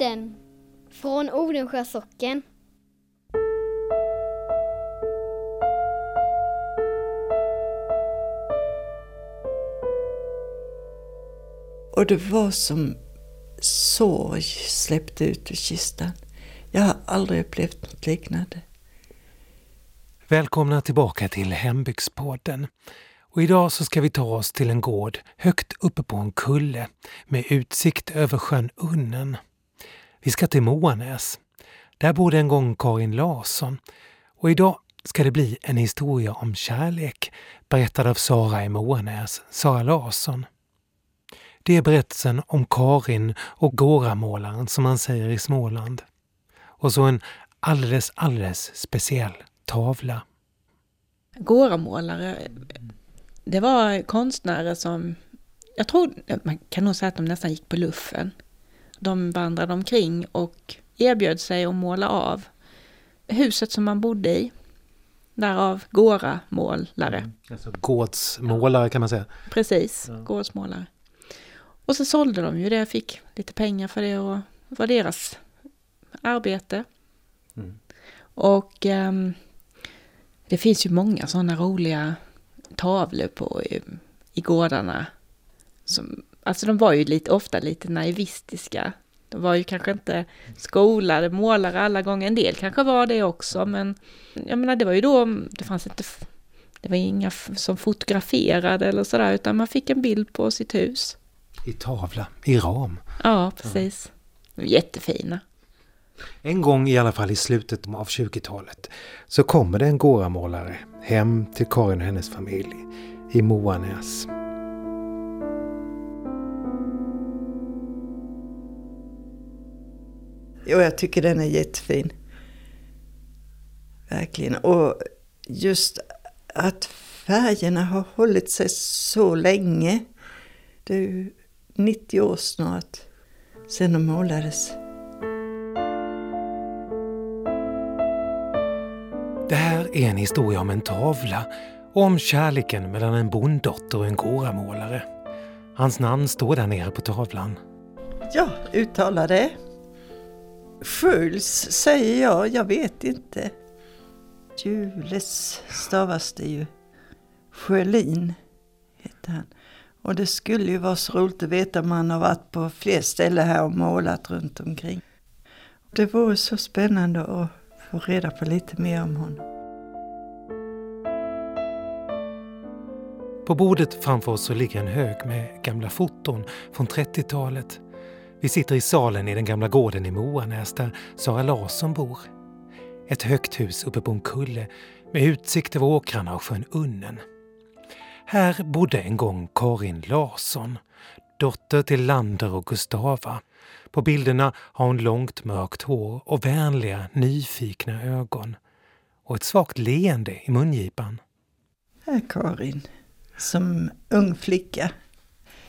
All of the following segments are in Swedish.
Hembygdspodden från Odensjö socken. Och det var som sorg släppte ut ur kistan. Jag har aldrig upplevt något liknande. Välkomna tillbaka till Hembygdspodden. Och idag så ska vi ta oss till en gård högt uppe på en kulle med utsikt över sjön Unnen. Vi ska till Moanäs. Där bodde en gång Karin Larsson. Och idag ska det bli en historia om kärlek berättad av Sara i Moanäs, Sara Larsson. Det är berättelsen om Karin och Gåramålaren som man säger i Småland. Och så en alldeles, alldeles speciell tavla. Gåramålare, det var konstnärer som, jag tror, man kan nog säga att de nästan gick på luffen. De vandrade omkring och erbjöd sig att måla av huset som man bodde i. Därav gåramålare. Mm. Alltså gårdsmålare kan man säga. Precis, ja. gårdsmålare. Och så sålde de ju det, fick lite pengar för det och var deras arbete. Mm. Och um, det finns ju många sådana roliga tavlor på i, i gårdarna. Som, alltså de var ju lite, ofta lite naivistiska. De var ju kanske inte skolade målare alla gånger. En del kanske var det också, men jag menar det var ju då, det fanns inte, det var inga som fotograferade eller sådär, utan man fick en bild på sitt hus. I tavla, i ram. Ja, precis. Jättefina. En gång i alla fall i slutet av 20-talet så kommer det en gåramålare hem till Karin och hennes familj i Moanäs. Jo, jag tycker den är jättefin. Verkligen. Och just att färgerna har hållit sig så länge. Det är ju 90 år snart sedan de målades. Det här är en historia om en tavla och om kärleken mellan en bonddotter och en gåramålare. Hans namn står där nere på tavlan. Ja, uttala det. Sköls säger jag, jag vet inte. Jules stavas det ju. Sjölin heter han. Och det skulle ju vara så roligt att veta om han har varit på fler ställen här och målat runt omkring. Det vore så spännande att få reda på lite mer om honom. På bordet framför oss så ligger en hög med gamla foton från 30-talet. Vi sitter i salen i den gamla gården i Moanäs där Sara Larsson bor. Ett högt hus uppe på en kulle med utsikt över åkrarna och sjön Unnen. Här bodde en gång Karin Larsson, dotter till Lander och Gustava. På bilderna har hon långt mörkt hår och vänliga, nyfikna ögon. Och ett svagt leende i mungipan. Här Karin, som ung flicka.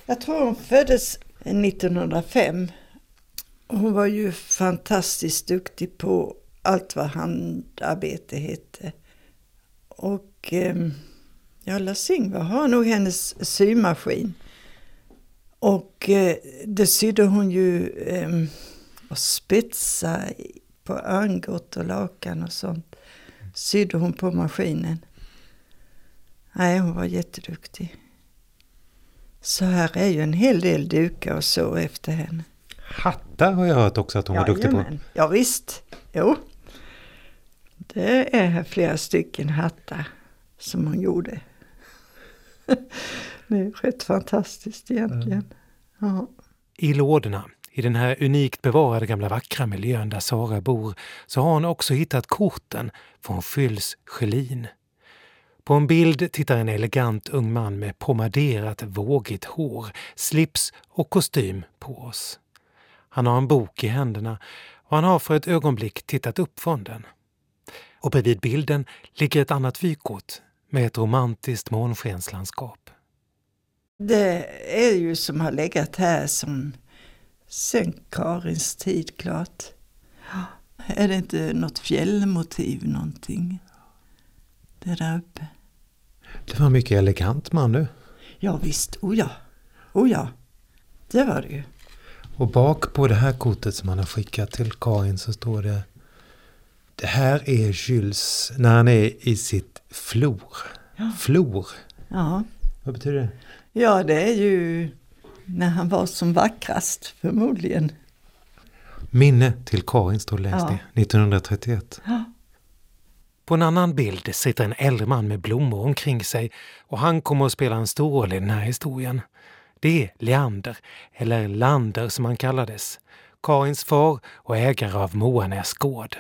Jag tror hon föddes 1905. Hon var ju fantastiskt duktig på allt vad handarbete hette. Och eh, ja, Lasingva har nog hennes symaskin. Och eh, det sydde hon ju eh, och spetsa på örngott och lakan och sånt. Sydde hon på maskinen. Nej, hon var jätteduktig. Så här är ju en hel del dukar och så efter henne. Hattar har jag hört också att hon ja, var duktig jamen. på. Ja, visst. Jo. Det är flera stycken hattar som hon gjorde. det är rätt fantastiskt egentligen. Ja. I lådorna, i den här unikt bevarade gamla vackra miljön där Sara bor, så har hon också hittat korten från Fylls Schelin. På en bild tittar en elegant ung man med pomaderat vågigt hår, slips och kostym på oss. Han har en bok i händerna och han har för ett ögonblick tittat upp från den. Och bredvid bilden ligger ett annat vykort med ett romantiskt månskenslandskap. Det är ju som har legat här som sen Karins tid klart. Är det inte något fjällmotiv någonting? Det där uppe. Det var mycket elegant man du. Ja visst, o ja. O ja. Det var det ju. Och bak på det här kortet som han har skickat till Karin så står det Det här är Jules när han är i sitt flor. Ja. Flor. Ja. Vad betyder det? ja, det är ju när han var som vackrast förmodligen. Minne till Karin står längst Ja. ner. 1931. Ja. På en annan bild sitter en äldre man med blommor omkring sig och han kommer att spela en stor roll i den här historien. Det är Leander, eller Lander som han kallades, Karins far och ägare av Moanäs gård.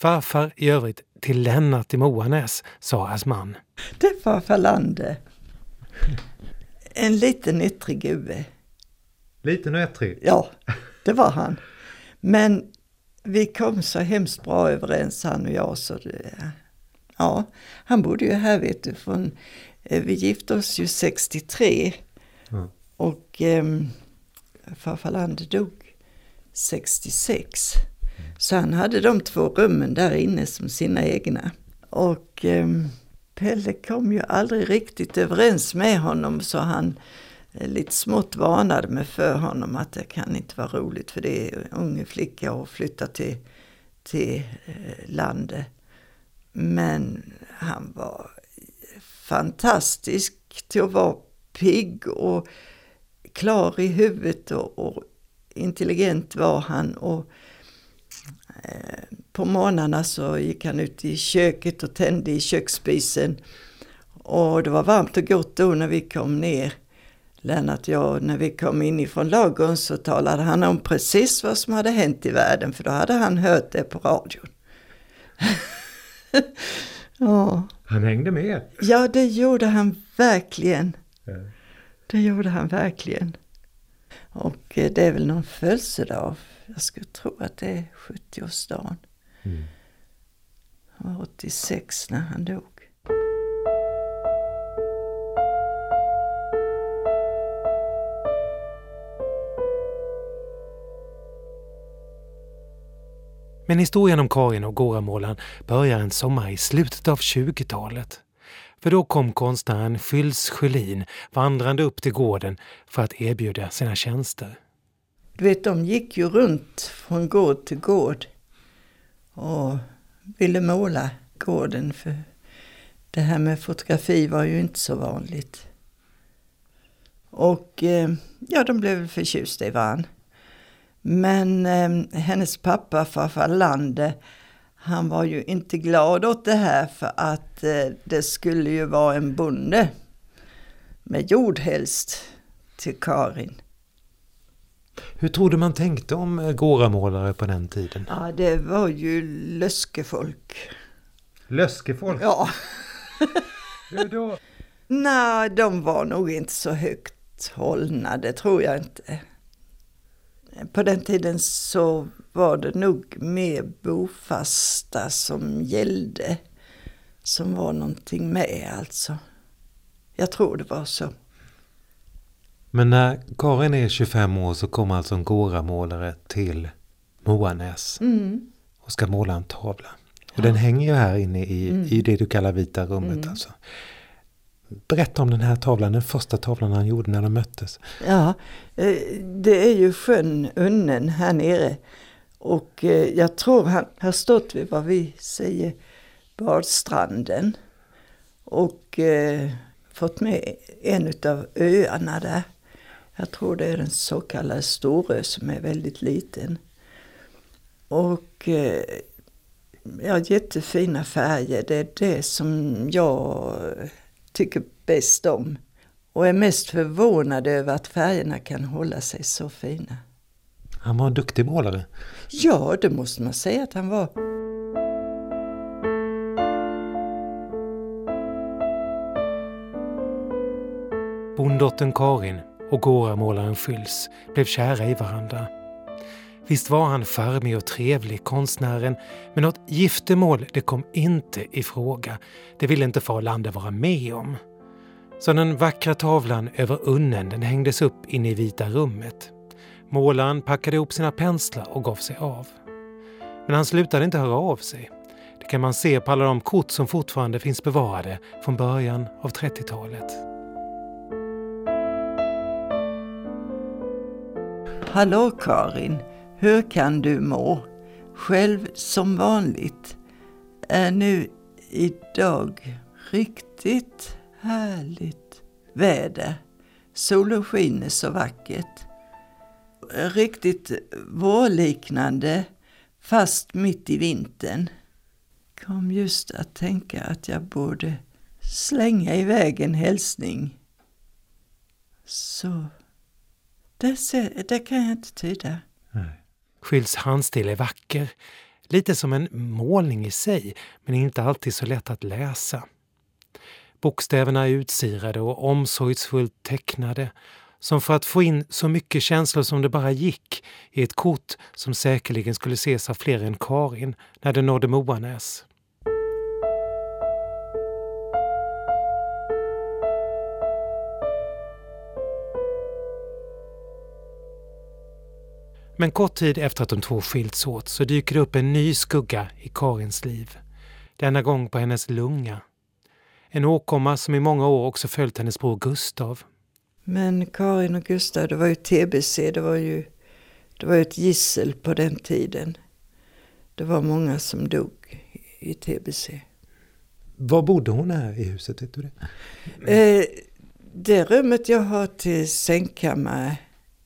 Farfar i övrigt till Lennart i Moanäs, Saras man. Det var Falander. En liten yttrig gubbe. Liten och ettrig. Ja, det var han. Men vi kom så hemskt bra överens han och jag så det, ja, han bodde ju här vet du från, eh, vi gifte oss ju 63 Ja. och um, farfar Lander dog 66. Så han hade de två rummen där inne som sina egna. Och um, Pelle kom ju aldrig riktigt överens med honom så han eh, Eh, lite smått varnade mig för honom att det kan inte vara roligt för det är en unge flicka och flytta till, till eh, landet. Men han var fantastisk till att vara pigg och klar i huvudet och, och intelligent var han. Och eh, på morgnarna så gick han ut i köket och tände i köksspisen. Och det var varmt och gott då när vi kom ner. Lennart jag, när vi kom in ifrån ladugården så talade han om precis vad som hade hänt i världen för då hade han hört det på radion. ja. Han hängde med. ja, det gjorde han verkligen. Det gjorde han verkligen. Och eh, det är väl någon födelsedag. Jag skulle tro att det är 70-årsdagen. Mm. Han var 86 när han dog. Men historien om Karin och Goramålaren börjar en sommar i slutet av 20-talet. För då kom konstnären Fylls Sjölin vandrande upp till gården för att erbjuda sina tjänster. Du vet, de gick ju runt från gård till gård och ville måla gården för det här med fotografi var ju inte så vanligt. Och eh, ja, de blev väl förtjusta i varann. Men eh, hennes pappa, farfar Lande, han var ju inte glad åt det här för att eh, det skulle ju vara en bonde med jord helst till Karin. Hur tror du man tänkte om eh, Goramålare på den tiden? Ja, det var ju löskefolk. Löskefolk? Ja, Hur då? nej, de var nog inte så högt hållna, det tror jag inte. På den tiden så var det nog mer bofasta som gällde. Som var någonting med alltså. Jag tror det var så. Men när Karin är 25 år så kommer alltså en Goramålare till Moanäs Mm. och ska måla en tavla. Och den hänger ju här inne i, Mm. i det du kallar vita rummet. Mm. Alltså. Berätta om den här tavlan, den första tavlan han gjorde när de möttes. Ja, eh, det är ju sjön Unnen här nere. Och eh, jag tror han har stått vid vad vi säger badstranden. Och eh, fått med en av öarna där. Jag tror det är den så kallade Storö som är väldigt liten. Och ja, jättefina färger. Det är det som jag tycker bäst om. Och är mest förvånad över att färgerna kan hålla sig så fina. Han var en duktig målare. Ja, det måste man säga att han var. Bonddottern Karin och Goramålaren Fylls blev kära i varandra. Visst var han charmig och trevlig, konstnären, men något giftermål det kom inte i fråga. Det ville inte far Lande vara med om. Så den vackra tavlan över unnen den hängdes upp inne i vita rummet. Målaren packade ihop sina penslar och gav sig av. Men han slutade inte höra av sig. Det kan man se på alla de kort som fortfarande finns bevarade från början av 30-talet. Hallå Karin, hur kan du må? Själv som vanligt är nu idag riktigt härligt väder. Solen skiner så vackert. Riktigt vårliknande fast mitt i vintern. Kom just att tänka att jag borde slänga iväg en hälsning. Så det, ser, det kan jag inte tyda. Schylls handstil är vacker, lite som en målning i sig, men inte alltid så lätt att läsa. Bokstäverna är utsirade och omsorgsfullt tecknade, som för att få in så mycket känslor som det bara gick i ett kort som säkerligen skulle ses av fler än Karin när det nådde Moanäs. Men kort tid efter att de två skilts åt så dyker det upp en ny skugga i Karins liv. Denna gång på hennes lunga. En åkomma som i många år också följt hennes bror Gustav. Men Karin och Gustav, det var ju TBC, det var ju, det var ju ett gissel på den tiden. Det var många som dog i TBC. Var bodde hon här i huset? Vet du det? Eh, det rummet jag har till sängkammare,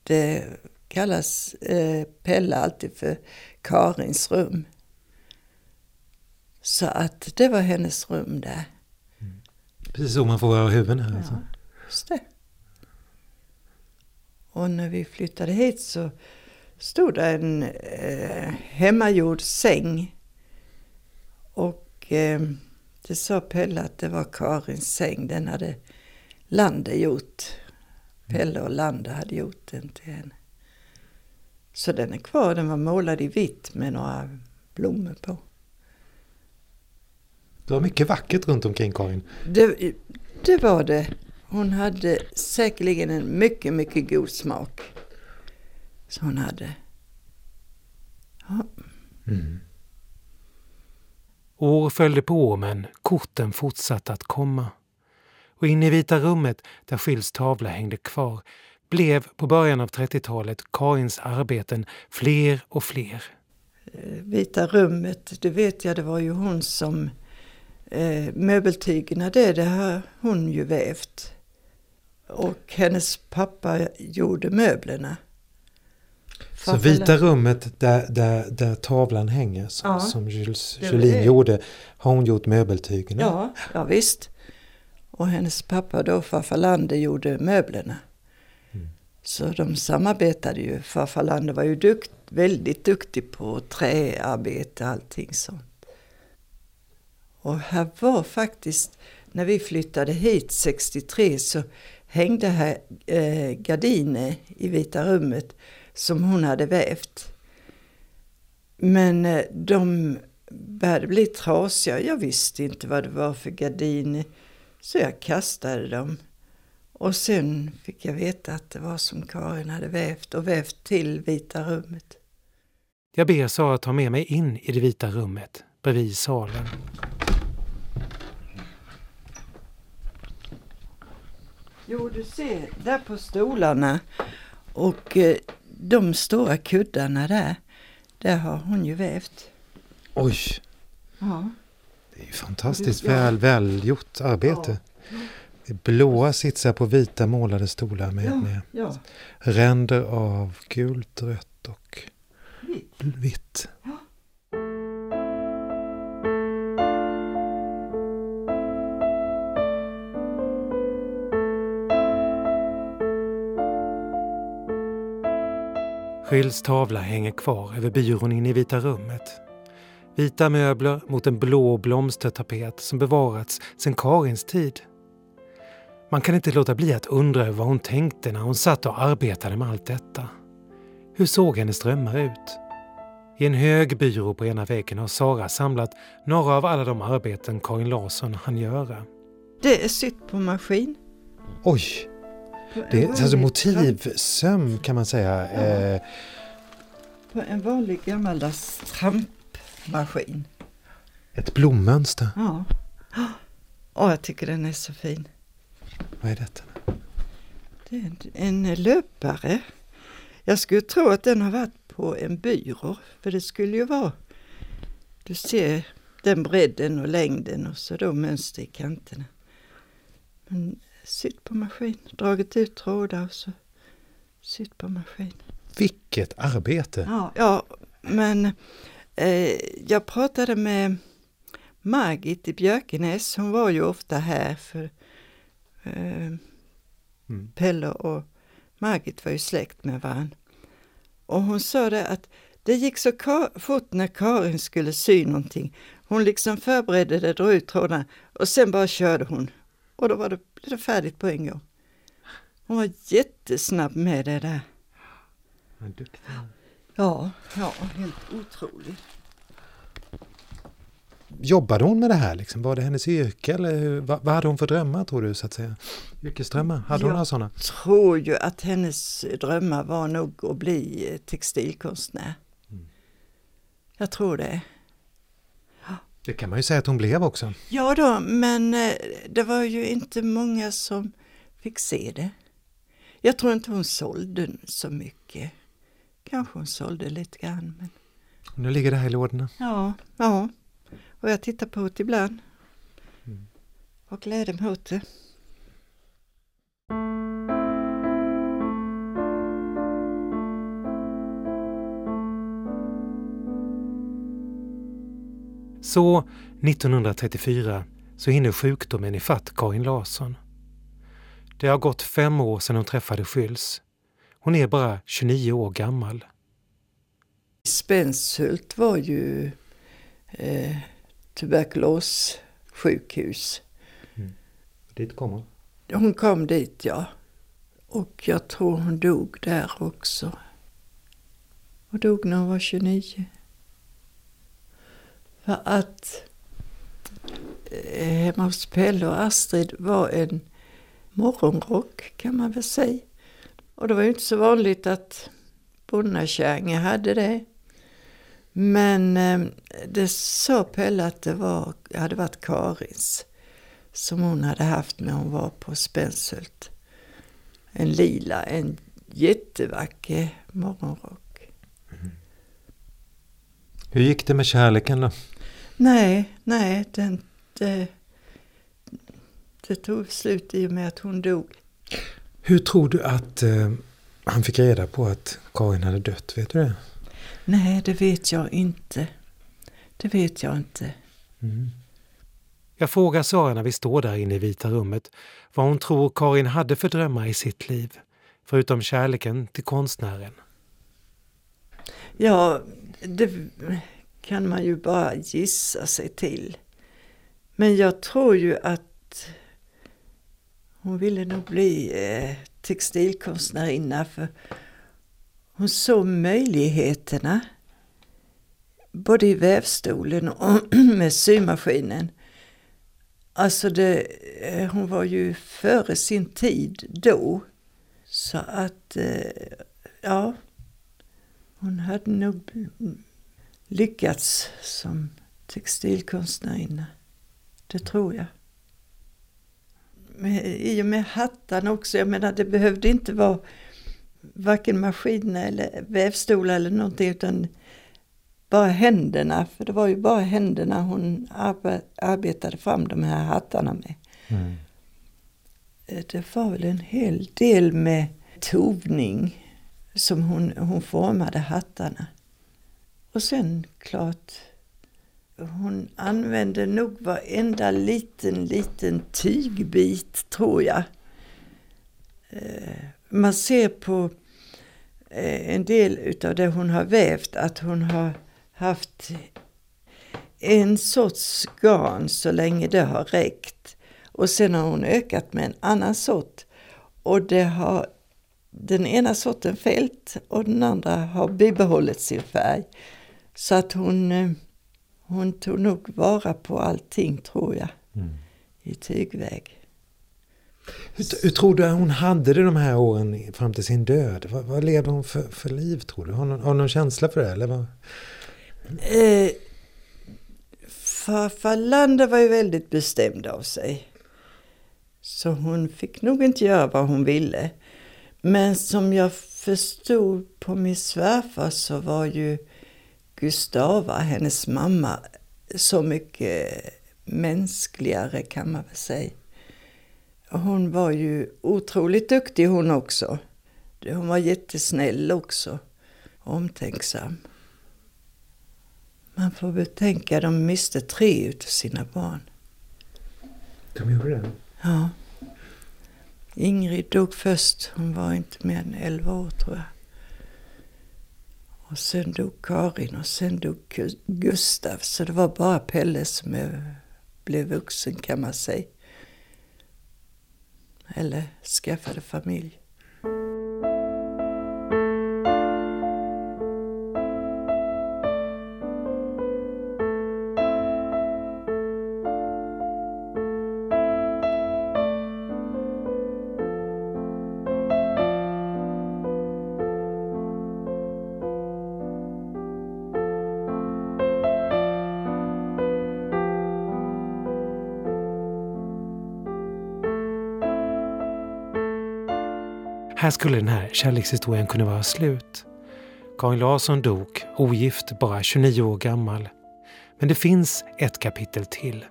det kallas eh, Pelle alltid för Karins rum. Så att det var hennes rum där. Precis så man får våra huvuden här. Alltså. Ja, just det. Och när vi flyttade hit så stod det en eh, hemmagjord säng. Och eh, det sa Pelle att det var Karins säng. Den hade Lande gjort. Pelle och Lande hade gjort den till henne. Så den är kvar. Den var målad i vitt med några blommor på. Det var mycket vackert runt omkring Karin. Det, det var det. Hon hade säkerligen en mycket, mycket god smak. Så hon hade. Ja. Mm. År följde på år men korten fortsatte att komma. Och inne i Vita rummet, där Skils tavla hängde kvar, blev på början av 30-talet Karins arbeten fler och fler. Eh, Vita rummet, det vet jag, det var ju hon som eh, möbeltygerna det, det har hon ju vävt. Och hennes pappa gjorde möblerna. Så Vita rummet där, där, där tavlan hänger som, Ja, som Jules Julin gjorde har hon gjort möbeltygerna. Ja, ja visst. Och hennes pappa då, farfar Lande, gjorde möblerna. Så de samarbetade ju. Farfar Lander var ju dukt, väldigt duktig på träarbete och allting sånt. Och här var faktiskt, när vi flyttade hit 63 så hängde här eh, gardiner i Vita rummet som hon hade vävt. Men eh, de började bli trasiga. Jag visste inte vad det var för gardiner. Så jag kastade dem. Och sen fick jag veta att det var som Karin hade vävt och vävt till Vita rummet. Jag ber Sara ta med mig in i det vita rummet bredvid salen. Jo, du ser där på stolarna och eh, de stora kuddarna där, där har hon ju vävt. Oj, Ja. det är ju fantastiskt Ja. väl, välgjort arbete. Är blåa sitsar på vita målade stolar med, Ja, med ja. ränder av gult, rött och Vitt. vitt. Tavla hänger kvar över byrån inne i Vita rummet. Vita möbler mot en blå blomstertapet som bevarats sedan Karins tid. Man kan inte låta bli att undra vad hon tänkte när hon satt och arbetade med allt detta. Hur såg hennes drömmar ut? I en hög byrå på ena väggen har Sara samlat några av alla de arbeten Karin Larsson hann göra. Det är sytt på maskin. Oj! Det är alltså motivsöm kan man säga. Eh, tramp- På en vanlig gammaldags trampmaskin. ett blommönster. Ja. Åh, jag tycker den är så fin. Vad är detta? Det är en, en löpare. Jag skulle tro att den har varit på en byrå, för det skulle ju vara, du ser den bredden och längden och så då mönster i kanterna. Men sytt på maskin, dragit ut trådar och så sytt på maskin. Vilket arbete! Ja, ja men eh, jag pratade med Margit i Björkenäs, hon var ju ofta här för eh, mm. Pelle och Margit var ju släkt med varandra. Och hon sa det att det gick så fort när Karin skulle sy någonting. Hon liksom förberedde det, drog ut trådarna och sen bara körde hon. Och då var det, det färdigt på en gång. Hon var jättesnabb med det där. Vad duktig. Ja, ja, helt otroligt. Jobbade hon med det här? Liksom? Var det hennes yrke? Eller vad, vad hade hon för drömmar tror du? så att säga? Yrkesdrömmar? Hade hon några sådana? Jag tror ju att hennes drömmar var nog att bli textilkonstnär. Mm. Jag tror det. Det kan man ju säga att hon blev också. Ja då, men eh, det var ju inte många som fick se det. Jag tror inte hon sålde så mycket. Kanske hon sålde lite grann. Men... Nu ligger det här i lådorna. Ja, ja. Och jag tittar på det ibland. Mm. Och gläder mig åt det. Så 1934 så hinner sjukdomen ifatt Karin Larsson. Det har gått fem år sedan hon träffade Schylls. Hon är bara 29 år gammal. Spenshult var ju eh, tuberkulossjukhus. Mm. Dit kom hon? Hon kom dit, ja. Och jag tror hon dog där också. Och dog när hon var 29. För att eh, hemma hos Pelle och Astrid var en morgonrock kan man väl säga. Och det var ju inte så vanligt att bonnakärringar hade det. Men eh, det sa Pelle att det var, hade varit Karins som hon hade haft när hon var på Spenshult. En lila, en jättevacker morgonrock. Mm. Hur gick det med kärleken då? Nej, nej, den, det, det tog slut i och med att hon dog. Hur tror du att eh, han fick reda på att Karin hade dött? Vet du det? Nej, det vet jag inte. Det vet jag inte. Mm. Jag frågar Sara när vi står där inne i Vita rummet vad hon tror Karin hade för drömmar i sitt liv, förutom kärleken till konstnären. Ja, det kan man ju bara gissa sig till. Men jag tror ju att hon ville nog bli eh, textilkonstnärinna för hon såg möjligheterna både i vävstolen och med symaskinen. Alltså det, eh, hon var ju före sin tid då. Så att, eh, ja, hon hade nog lyckats som textilkonstnärinna. Det tror jag. I och med hattarna också, jag menar det behövde inte vara varken maskiner eller vävstolar eller någonting utan bara händerna. För det var ju bara händerna hon arbetade fram de här hattarna med. Mm. Eh, det var väl en hel del med tovning som hon, hon formade hattarna. Och sen klart, hon använde nog varenda liten, liten tygbit tror jag. Man ser på eh, en del utav det hon har vävt att hon har haft en sorts garn så länge det har räckt. Och sen har hon ökat med en annan sort. Och det har den ena sorten fällt och den andra har bibehållit sin färg. Så att hon, eh, hon tog nog vara på allting tror jag mm. i tygväg. Hur, hur, tror du hon hade det de här åren fram till sin död? Vad, vad levde hon för, för liv tror du? Har hon någon, någon känsla för det? Eller vad? Eh, farfar Lander var ju väldigt bestämd av sig. Så hon fick nog inte göra vad hon ville. Men som jag förstod på min svärfar så var ju Gustava, hennes mamma, så mycket mänskligare kan man väl säga. Hon var ju otroligt duktig hon också. Hon var jättesnäll också. Omtänksam. Man får betänka de miste tre utav sina barn. De gjorde det? Ja. Ingrid dog först. Hon var inte mer än 11 år tror jag. Och sen dog Karin och sen dog Gustav. Så det var bara Pelle som blev vuxen kan man säga. Eller skaffade familj. Här skulle den här kärlekshistorien kunna vara slut. Karin Larsson dog ogift, bara 29 år gammal. Men det finns ett kapitel till.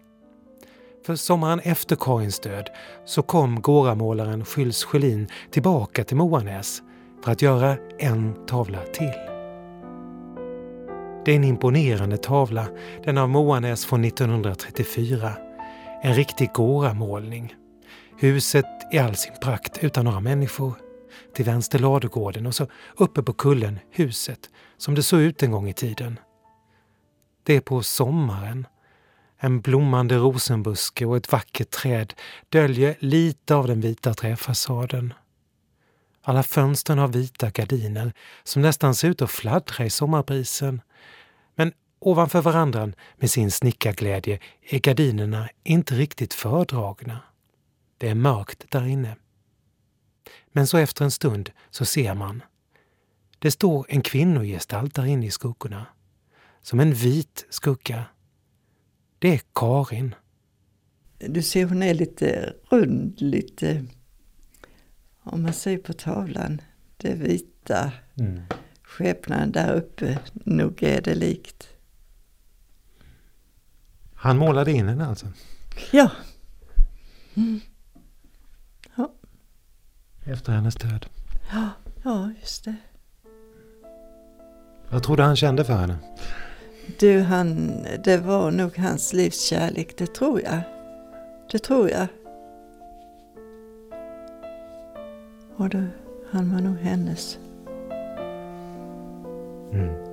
För sommaren efter Karins död så kom gåramålaren Skylls Sjölin tillbaka till Moanäs för att göra en tavla till. Det är en imponerande tavla, den av Moanäs från 1934. En riktig gåramålning. Huset i all sin prakt utan några människor till vänster ladugården och så uppe på kullen huset som det såg ut en gång i tiden. Det är på sommaren. En blommande rosenbuske och ett vackert träd döljer lite av den vita träfasaden. Alla fönstren har vita gardiner som nästan ser ut att fladdra i sommarbrisen. Men ovanför varandra med sin snickarglädje är gardinerna inte riktigt fördragna. Det är mörkt där inne. Men så efter en stund så ser man. Det står en kvinnogestalt där inne i skuggorna. Som en vit skugga. Det är Karin. Du ser hon är lite rund, lite, om man ser på tavlan, det vita mm. skepnaden där uppe. Nog är det likt. Han målade in henne alltså? Ja. Mm efter hennes död. Ja, ja just det. Vad tror du han kände för henne? Du, han, det var nog hans livs kärlek, det tror jag. Det tror jag. Och det, han var nog hennes. Mm.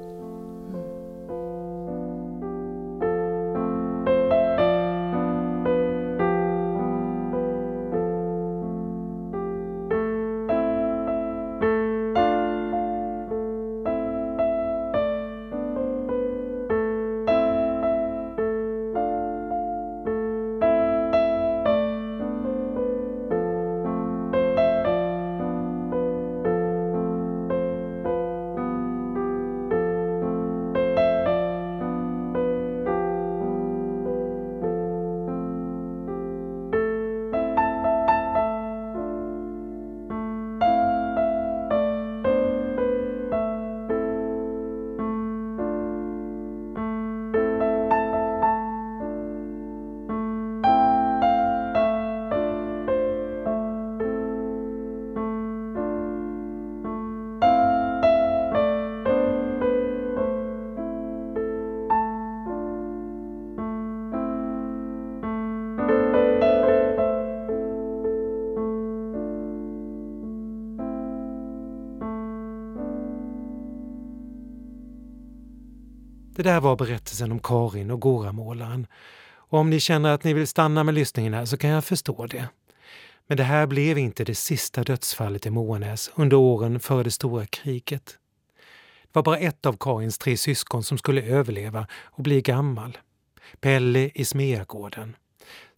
Det där var berättelsen om Karin och Goramålaren. Och om ni känner att ni vill stanna med lyssningen här så kan jag förstå det. Men det här blev inte det sista dödsfallet i Moanäs under åren före det stora kriget. Det var bara ett av Karins tre syskon som skulle överleva och bli gammal. Pelle i Smeagården.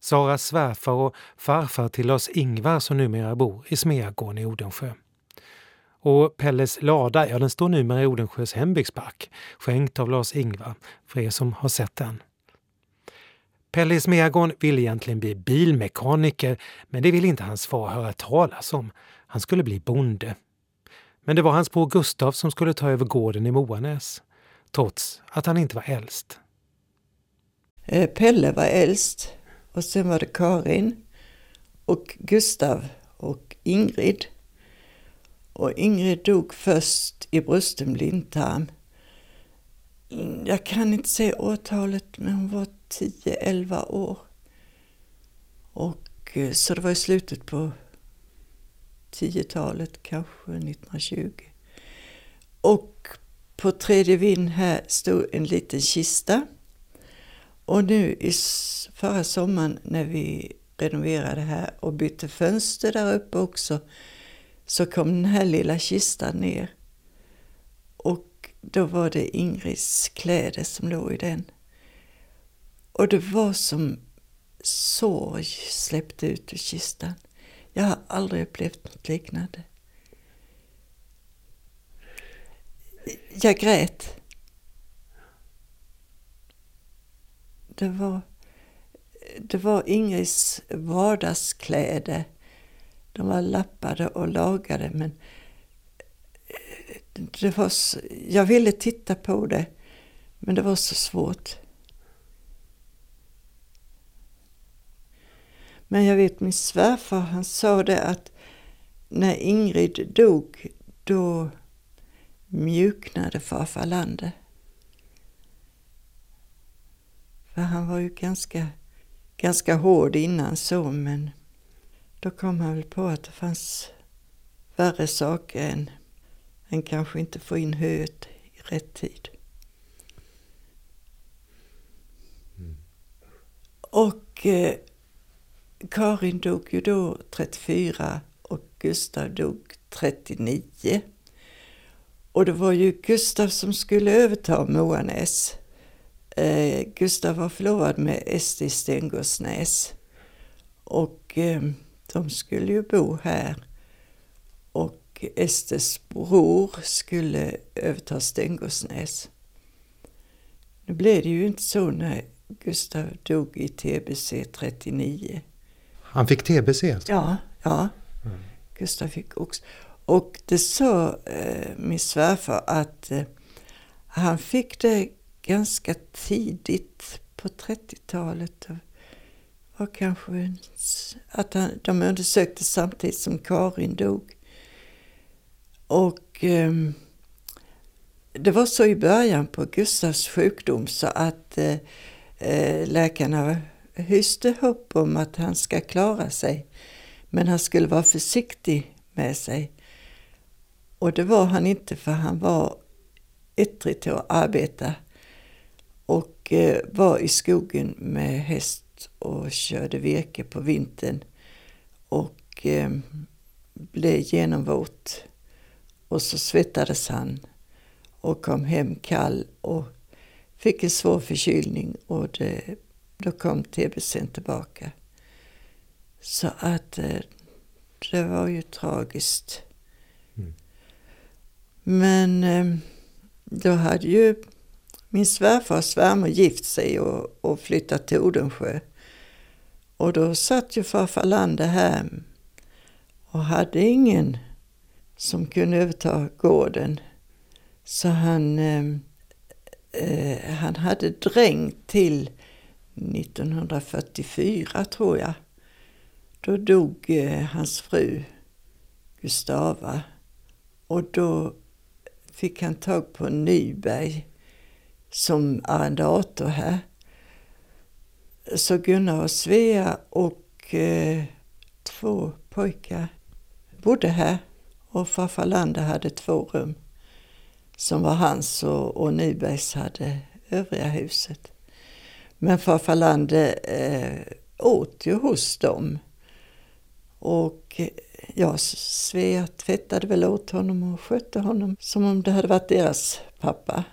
Saras svärfar och farfar till Lars Ingvar som numera bor i Smeagården i Odensjö. Och Pelles lada, ja den står numera i Odensjös hembygdspark, skänkt av Lars Ingvar, för er som har sett den. Pelle i Smeagon ville egentligen bli bilmekaniker, men det ville inte hans far höra talas om. Han skulle bli bonde. Men det var hans bror Gustav som skulle ta över gården i Moanäs, trots att han inte var äldst. Eh, Pelle var äldst och sen var det Karin och Gustav och Ingrid. Och Ingrid dog först i brusten blindtarm. Jag kan inte säga årtalet, men hon var 10-11 år. Och eh, så det var i slutet på 10-talet, kanske 1920. Och på tredje vind här stod en liten kista. Och nu i förra sommaren när vi renoverade här och bytte fönster där uppe också så kom den här lilla kistan ner. Och då var det Ingrids kläder som låg i den. Och det var som sorg släppte ut ur kistan. Jag har aldrig upplevt något liknande. Jag grät. Det var, det var Ingrids vardagskläder. De var lappade och lagade men eh, det var så, jag ville titta på det men det var så svårt. Men jag vet min svärfar han sa det att när Ingrid dog då mjuknade farfar Lande. För han var ju ganska, ganska hård innan så men då kom han väl på att det fanns värre saker än, än kanske inte få in höet i rätt tid. Mm. Och eh, Karin dog ju då 34 och Gustav dog 39. Och det var ju Gustav som skulle överta Moanäs. Eh, Gustav var förlovad med Esti Stengårdsnäs. Och eh, de skulle ju bo här. Och Estes bror skulle överta Stengårdsnäs. Nu blev det ju inte så när Gustav dog i TBC 39. Han fick TBC? Alltså. Ja, ja. Mm. Gustav fick också. Och det sa eh, min svärfar att eh, han fick det ganska tidigt på 30-talet. Var kanske att han, de undersökte samtidigt som Karin dog. Och eh, det var så i början på Gustavs sjukdom så att eh, eh, läkarna hyste hopp om att han ska klara sig. Men han skulle vara försiktig med sig. Och det var han inte för han var ettrig till att arbeta. Och eh, var i skogen med häst och körde virke på vintern. Och eh, blev genomvåt. Och så svettades han och kom hem kall och fick en svår förkylning och det då kom tbcn tillbaka. Så att eh, det var ju tragiskt. Mm. Men eh, då hade ju min svärfar och svärmor gift sig och, och flyttat till Odensjö. Och då satt ju farfar Lande här och hade ingen som kunde överta gården. Så han, eh, eh han hade dräng till 1944 tror jag. Då dog eh, hans fru Gustava och då fick han tag på Nyberg som arrendator här. Så Gunnar och Svea och eh, två pojkar bodde här och farfar Lander hade två rum som var hans och, och Nybergs hade övriga huset. Men farfar Lande eh, åt ju hos dem. Och eh, ja, Svea tvättade väl åt honom och skötte honom som om det hade varit deras pappa.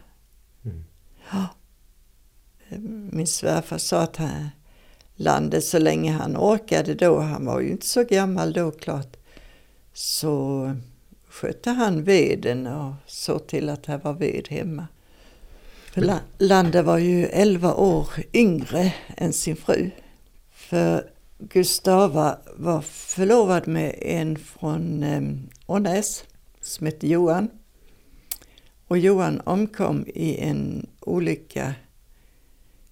Ja. Min svärfar sa att han, landet så länge han orkade då, han var ju inte så gammal då klart, så skötte han veden och såg till att det var ved hemma. För Lande var ju 11 år yngre än sin fru. För Gustava var förlovad med en från eh, Ånäs som hette Johan. Och Johan omkom i en olycka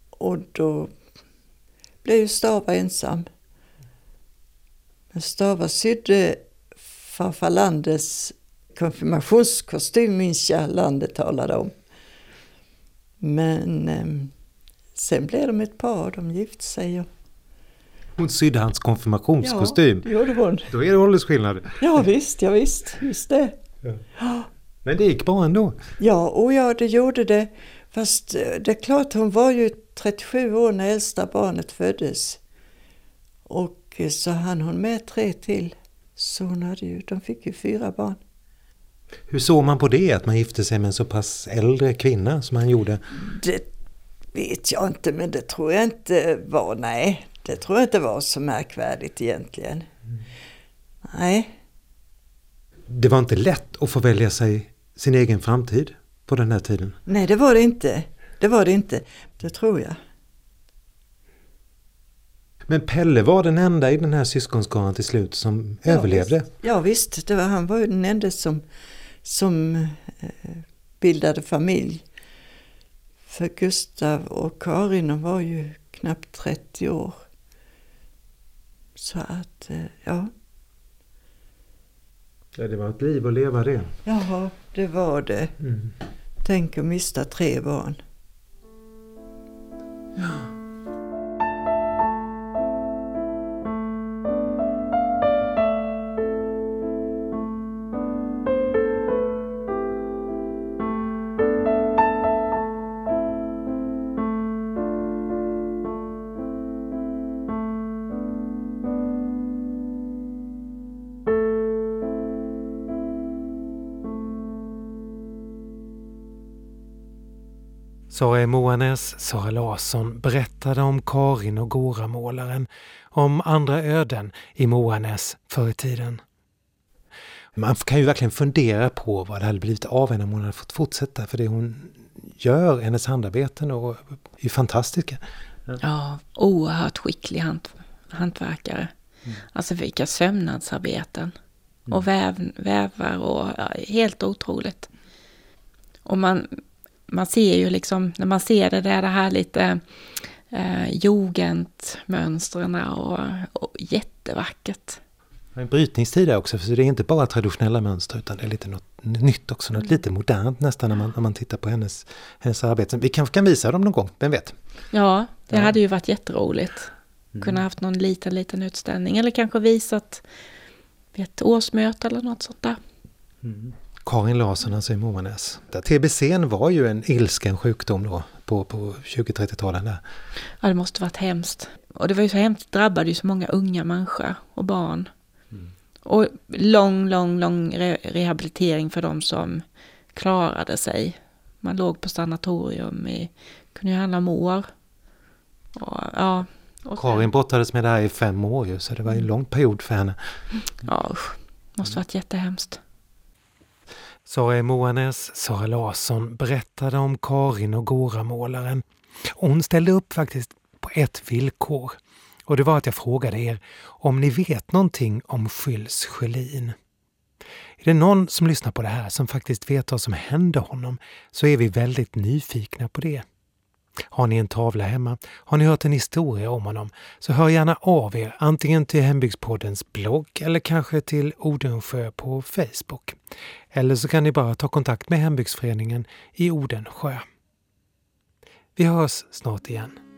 och då blev ju Stava ensam. Men Stava sydde farfar Landes konfirmationskostym minns jag landet talade om. Men eh, sen blev de ett par, de gifte sig. Och... Hon sydde hans konfirmationskostym? Ja, det gjorde hon. Då är det åldersskillnad? Ja visst, ja visst, just det. Ja. Men det gick bra ändå? Ja, och ja det gjorde det. Fast eh, det är klart, hon var ju 37 år när äldsta barnet föddes. Och eh, så hann hon med tre till. Så hon hade ju, de fick ju fyra barn. Hur såg man på det, att man gifte sig med en så pass äldre kvinna som han gjorde? Det vet jag inte, men det tror jag inte var, nej, det tror jag inte var så märkvärdigt egentligen. Mm. Nej. Det var inte lätt att få välja sig sin egen framtid på den här tiden? Nej, det var det inte. Det var det inte. Det tror jag. Men Pelle var den enda i den här syskonskaran till slut som ja, överlevde? Visst. Ja visst, det var, han var ju den enda som, som eh, bildade familj. För Gustav och Karin var ju knappt 30 år. Så att, eh, ja. Ja, det var ett liv att leva det. Jaha, det var det. Mm. Tänk att mista tre barn. Ja. Sara. Moanes, Sara Larsson berättade om Karin och Goramålaren, om andra öden i Moanes förr i tiden. Man kan ju verkligen fundera på vad det hade blivit av henne om hon hade fått fortsätta, för det hon gör, hennes handarbeten, och är fantastiska. Ja, oerhört skicklig hant hantverkare. Mm. Alltså vilka sömnadsarbeten. Mm. Och väv, vävar och ja, helt otroligt. Och man, man ser ju liksom, när man ser det där, det här lite eh, jugendmönstren och, och jättevackert. En brytningstid där också, för det är inte bara traditionella mönster utan det är lite något nytt också, något mm. lite modernt nästan när man, när man tittar på hennes, hennes arbeten. Vi kanske kan visa dem någon gång, vem vet? Ja, det ja. hade ju varit jätteroligt. Mm. Kunna haft någon liten, liten utställning eller kanske visat vid ett årsmöte eller något sånt där. Mm. Karin Larsson, alltså i Moanäs. TBC var ju en ilsken sjukdom då på, på 20-30-talen. Ja, det måste varit hemskt. Och det var ju så hemskt, det drabbade ju så många unga människor och barn. Mm. Och lång, lång, lång re rehabilitering för de som klarade sig. Man låg på sanatorium i, kunde ju handla om år. Och, ja, och Karin brottades med det här i fem år ju, så det var en mm. lång period för henne. Ja, usch. Måste varit jättehemskt. Sara Moanes, Sara Larsson berättade om Karin och Goramålaren. Hon ställde upp faktiskt på ett villkor. Och det var att jag frågade er om ni vet någonting om Skylls Sjölin. Är det någon som lyssnar på det här som faktiskt vet vad som hände honom så är vi väldigt nyfikna på det. Har ni en tavla hemma? Har ni hört en historia om honom? Så hör gärna av er antingen till Hembygdspoddens blogg eller kanske till Odensjö på Facebook. Eller så kan ni bara ta kontakt med Hembygdsföreningen i Odensjö. Vi hörs snart igen.